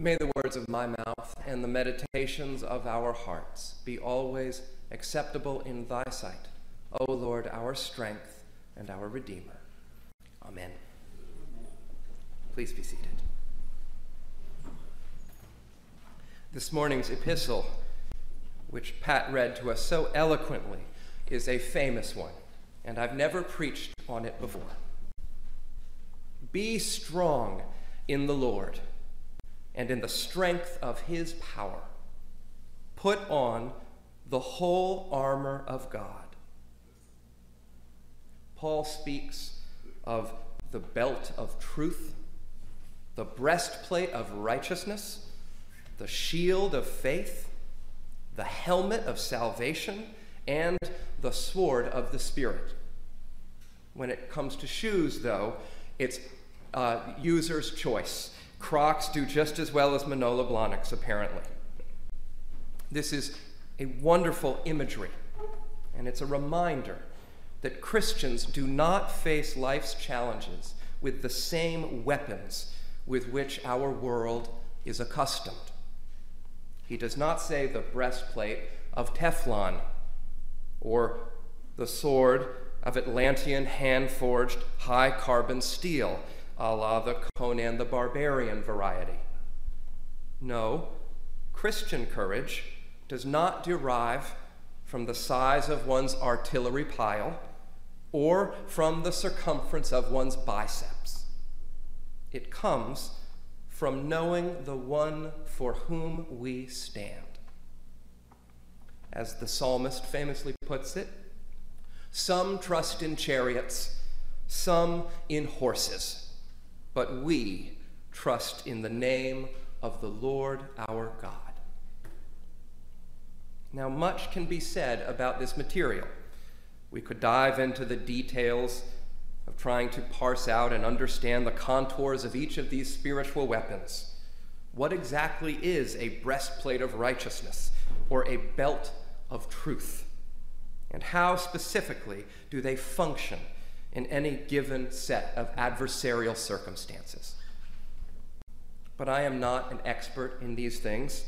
May the words of my mouth and the meditations of our hearts be always acceptable in thy sight, O Lord, our strength and our Redeemer. Amen. Please be seated. This morning's epistle, which Pat read to us so eloquently, is a famous one, and I've never preached on it before. Be strong in the Lord and in the strength of his power. Put on the whole armor of God. Paul speaks of the belt of truth, the breastplate of righteousness, the shield of faith, the helmet of salvation, and the sword of the Spirit. When it comes to shoes, though, it's uh, user's choice. Crocs do just as well as Manolo Blahniks, apparently. This is a wonderful imagery, and it's a reminder that Christians do not face life's challenges with the same weapons with which our world is accustomed. He does not say the breastplate of Teflon or the sword of Atlantean hand forged high carbon steel, a la the Conan the Barbarian variety. No, Christian courage does not derive from the size of one's artillery pile or from the circumference of one's biceps. It comes from knowing the one for whom we stand. As the psalmist famously puts it, some trust in chariots, some in horses, but we trust in the name of the Lord our God. Now, much can be said about this material. We could dive into the details of trying to parse out and understand the contours of each of these spiritual weapons. What exactly is a breastplate of righteousness or a belt of truth? And how specifically do they function in any given set of adversarial circumstances? But I am not an expert in these things,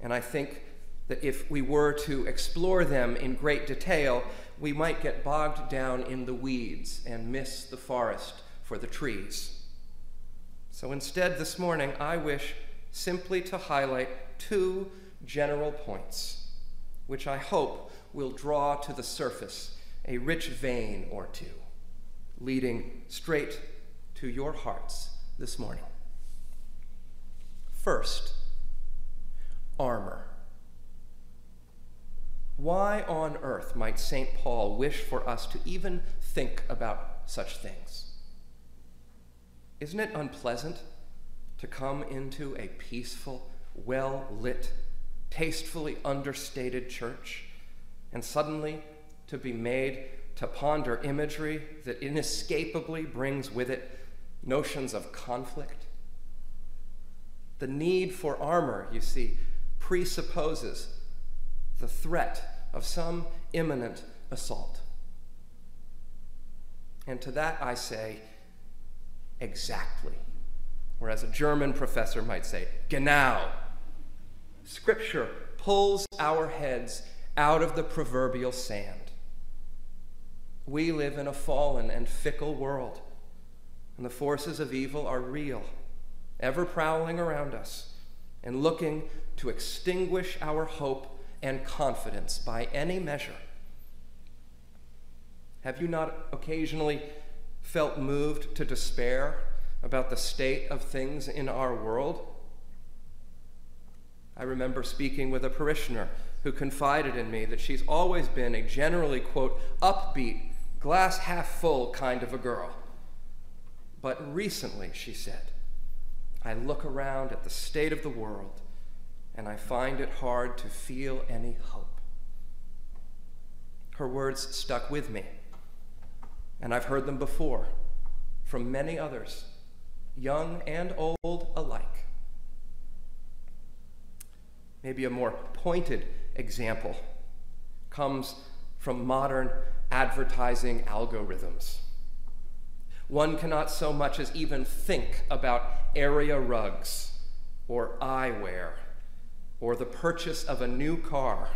and I think that if we were to explore them in great detail, we might get bogged down in the weeds and miss the forest for the trees. So instead, this morning, I wish simply to highlight two general points, which I hope will draw to the surface a rich vein or two, leading straight to your hearts this morning. First, armor. Why on earth might St. Paul wish for us to even think about such things? Isn't it unpleasant to come into a peaceful, well lit, tastefully understated church and suddenly to be made to ponder imagery that inescapably brings with it notions of conflict? The need for armor, you see, presupposes the threat of some imminent assault. And to that I say, exactly. Or as a German professor might say, genau. Scripture pulls our heads out of the proverbial sand. We live in a fallen and fickle world, and the forces of evil are real, ever prowling around us and looking to extinguish our hope and confidence by any measure. Have you not occasionally felt moved to despair about the state of things in our world? I remember speaking with a parishioner who confided in me that she's always been a generally, quote, upbeat, glass half full kind of a girl. But recently, she said, I look around at the state of the world and I find it hard to feel any hope. Her words stuck with me, and I've heard them before from many others, young and old alike. Maybe a more pointed example comes from modern advertising algorithms. One cannot so much as even think about area rugs or eyewear or the purchase of a new car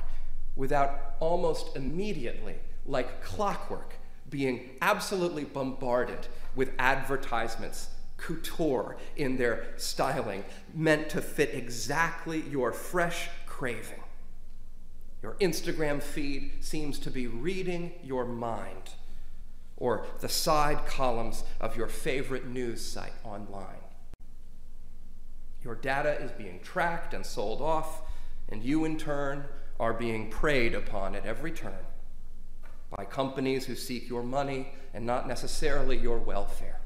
without almost immediately, like clockwork, being absolutely bombarded with advertisements, couture in their styling, meant to fit exactly your fresh craving. Your Instagram feed seems to be reading your mind, or the side columns of your favorite news site online. Your data is being tracked and sold off, and you, in turn, are being preyed upon at every turn by companies who seek your money and not necessarily your welfare.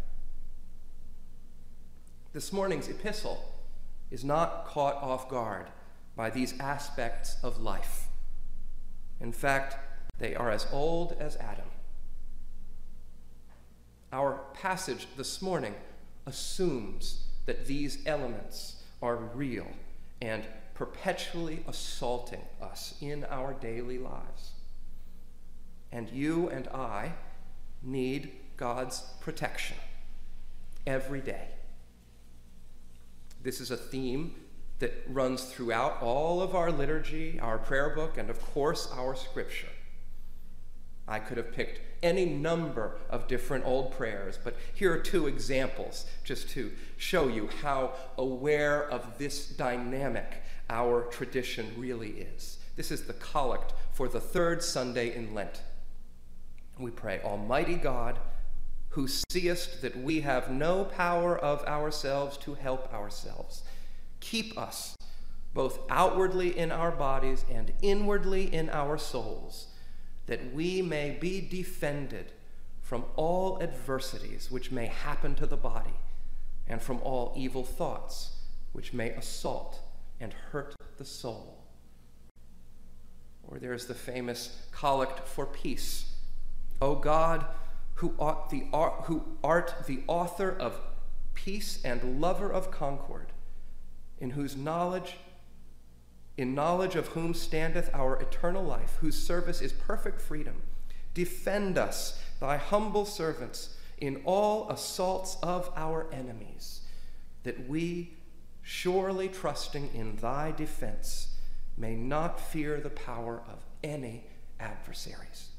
This morning's epistle is not caught off guard by these aspects of life. In fact, they are as old as Adam. Our passage this morning assumes that these elements are real and perpetually assaulting us in our daily lives. And you and I need God's protection every day. This is a theme that runs throughout all of our liturgy, our prayer book, and of course our scripture. I could have picked any number of different old prayers, but here are two examples just to show you how aware of this dynamic our tradition really is. This is the collect for the third Sunday in Lent. We pray, Almighty God, who seest that we have no power of ourselves to help ourselves, keep us both outwardly in our bodies and inwardly in our souls that we may be defended from all adversities which may happen to the body, and from all evil thoughts which may assault and hurt the soul. Or there's the famous collect for peace. O God, who art the, who art the author of peace and lover of concord, in whose knowledge in knowledge of whom standeth our eternal life, whose service is perfect freedom. Defend us, thy humble servants, in all assaults of our enemies, that we, surely trusting in thy defense, may not fear the power of any adversaries.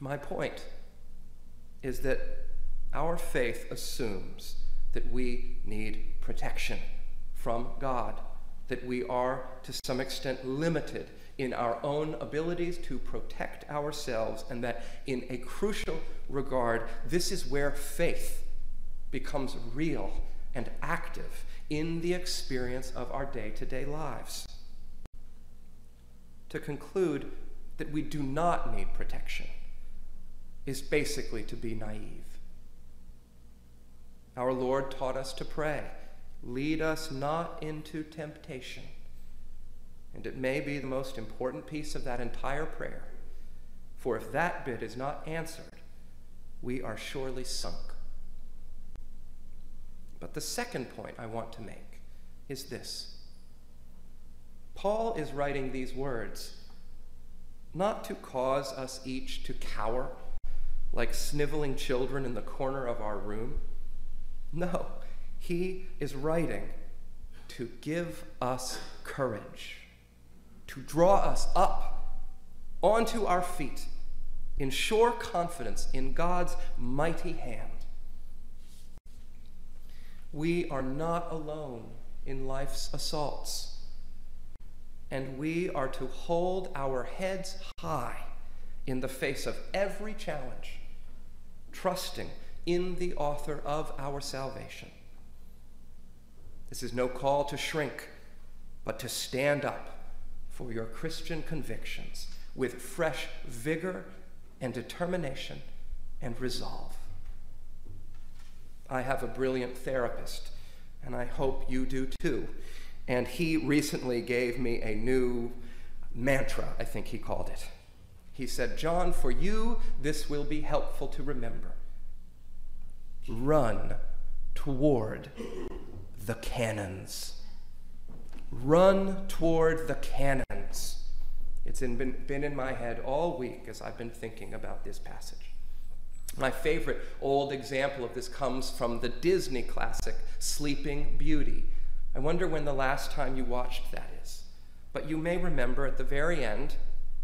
My point is that our faith assumes that we need protection from God, that we are to some extent limited in our own abilities to protect ourselves, and that in a crucial regard, this is where faith becomes real and active in the experience of our day to day lives. To conclude that we do not need protection is basically to be naive. Our Lord taught us to pray Lead us not into temptation. And it may be the most important piece of that entire prayer. For if that bit is not answered, we are surely sunk. But the second point I want to make is this Paul is writing these words not to cause us each to cower like sniveling children in the corner of our room. No, he is writing to give us courage, to draw us up onto our feet in sure confidence in God's mighty hand. We are not alone in life's assaults, and we are to hold our heads high in the face of every challenge, trusting in the author of our salvation. This is no call to shrink, but to stand up for your Christian convictions with fresh vigor and determination and resolve. I have a brilliant therapist, and I hope you do too. And he recently gave me a new mantra, I think he called it. He said, John, for you, this will be helpful to remember. Run toward the cannons. Run toward the cannons. It's in, been, been in my head all week as I've been thinking about this passage. My favorite old example of this comes from the Disney classic, Sleeping Beauty. I wonder when the last time you watched that is. But you may remember at the very end,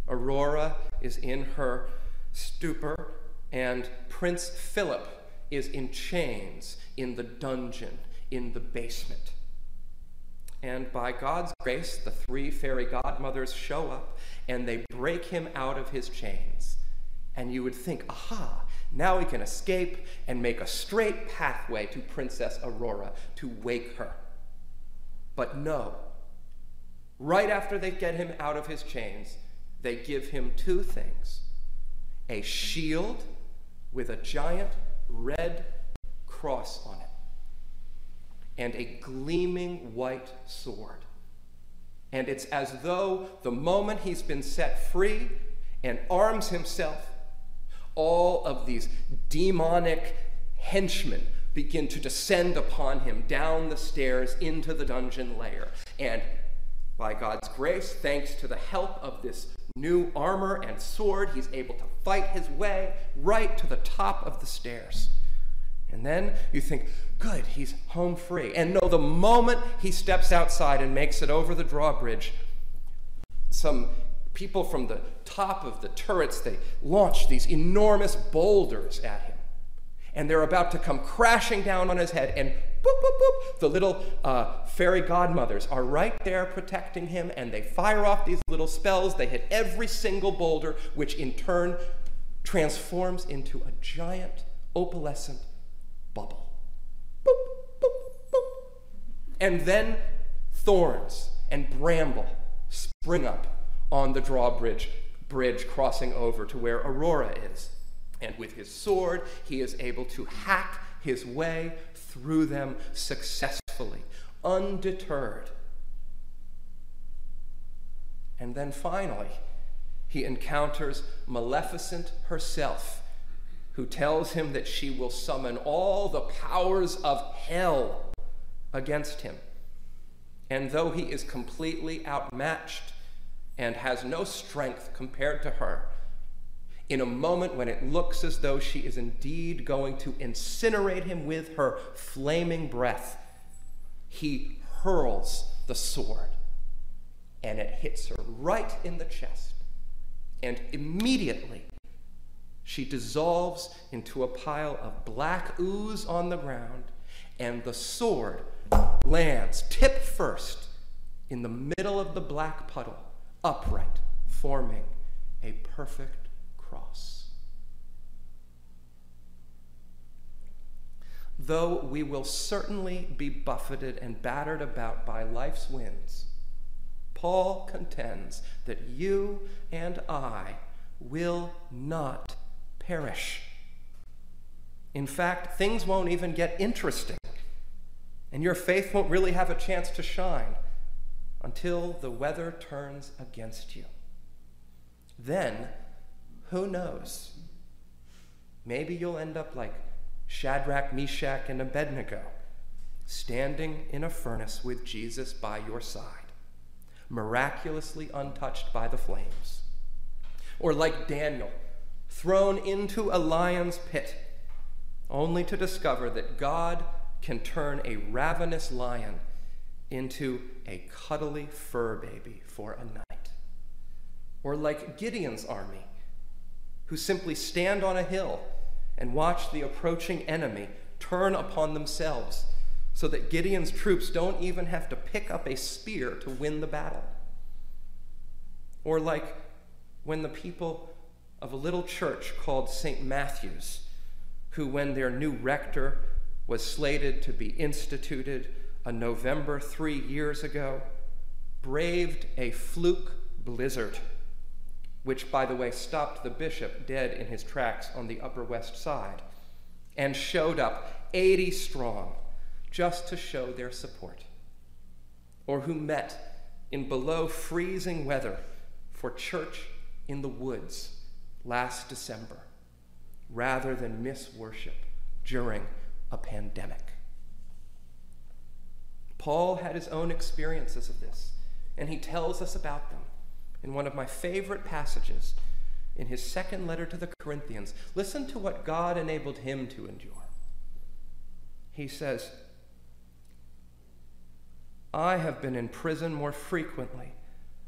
Aurora is in her stupor, and Prince Philip is in chains in the dungeon in the basement. And by God's grace, the three fairy godmothers show up and they break him out of his chains. And you would think, aha, now he can escape and make a straight pathway to Princess Aurora to wake her. But no. Right after they get him out of his chains, they give him two things a shield with a giant red cross on it, and a gleaming white sword. And it's as though the moment he's been set free and arms himself, all of these demonic henchmen begin to descend upon him down the stairs into the dungeon lair. And by God's grace, thanks to the help of this new armor and sword, he's able to fight his way right to the top of the stairs. And then you think, good, he's home free. And no, the moment he steps outside and makes it over the drawbridge, some people from the top of the turrets, they launch these enormous boulders at him. And they're about to come crashing down on his head, and boop, boop, boop, the little uh, fairy godmothers are right there protecting him, and they fire off these little spells. They hit every single boulder, which in turn transforms into a giant opalescent bubble. Boop, boop, boop. And then thorns and bramble spring up on the drawbridge bridge crossing over to where Aurora is. And with his sword, he is able to hack his way through them successfully, undeterred. And then finally, he encounters Maleficent herself who tells him that she will summon all the powers of hell against him. And though he is completely outmatched and has no strength compared to her, in a moment when it looks as though she is indeed going to incinerate him with her flaming breath, he hurls the sword and it hits her right in the chest. And immediately she dissolves into a pile of black ooze on the ground, and the sword lands tip first in the middle of the black puddle, upright, forming a perfect cross. Though we will certainly be buffeted and battered about by life's winds, Paul contends that you and I will not perish. In fact, things won't even get interesting, and your faith won't really have a chance to shine until the weather turns against you. Then, who knows? Maybe you'll end up like Shadrach, Meshach, and Abednego, standing in a furnace with Jesus by your side, miraculously untouched by the flames. Or like Daniel, thrown into a lion's pit, only to discover that God can turn a ravenous lion into a cuddly fur baby for a night. Or like Gideon's army, who simply stand on a hill and watch the approaching enemy turn upon themselves so that Gideon's troops don't even have to pick up a spear to win the battle. Or like when the people of a little church called St. Matthew's, who, when their new rector was slated to be instituted a November three years ago, braved a fluke blizzard, which, by the way, stopped the bishop dead in his tracks on the Upper West Side, and showed up 80 strong just to show their support. Or who met in below freezing weather for church in the woods last December rather than miss worship during a pandemic. Paul had his own experiences of this, and he tells us about them in one of my favorite passages in his second letter to the Corinthians. Listen to what God enabled him to endure. He says, I have been in prison more frequently.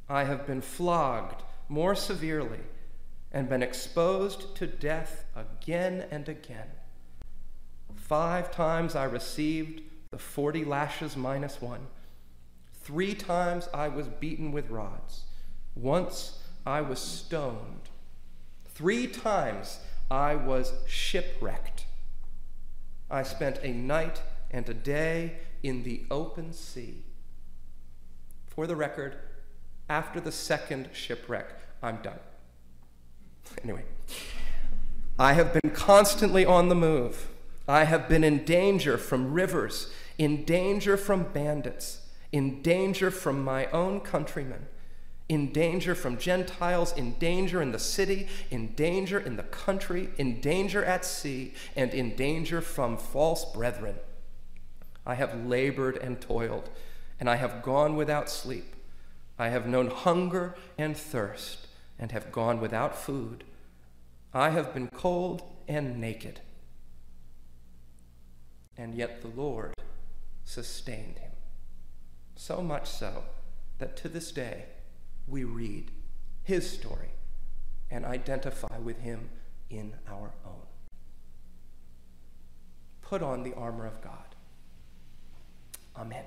I have been flogged more severely and been exposed to death again and again. Five times I received the 40 lashes minus one. Three times I was beaten with rods. Once I was stoned. Three times I was shipwrecked. I spent a night and a day in the open sea. For the record, after the second shipwreck, I'm done. Anyway, I have been constantly on the move. I have been in danger from rivers, in danger from bandits, in danger from my own countrymen, in danger from Gentiles, in danger in the city, in danger in the country, in danger at sea, and in danger from false brethren. I have labored and toiled and I have gone without sleep. I have known hunger and thirst, and have gone without food. I have been cold and naked. And yet the Lord sustained him. So much so that to this day we read his story and identify with him in our own. Put on the armor of God. Amen.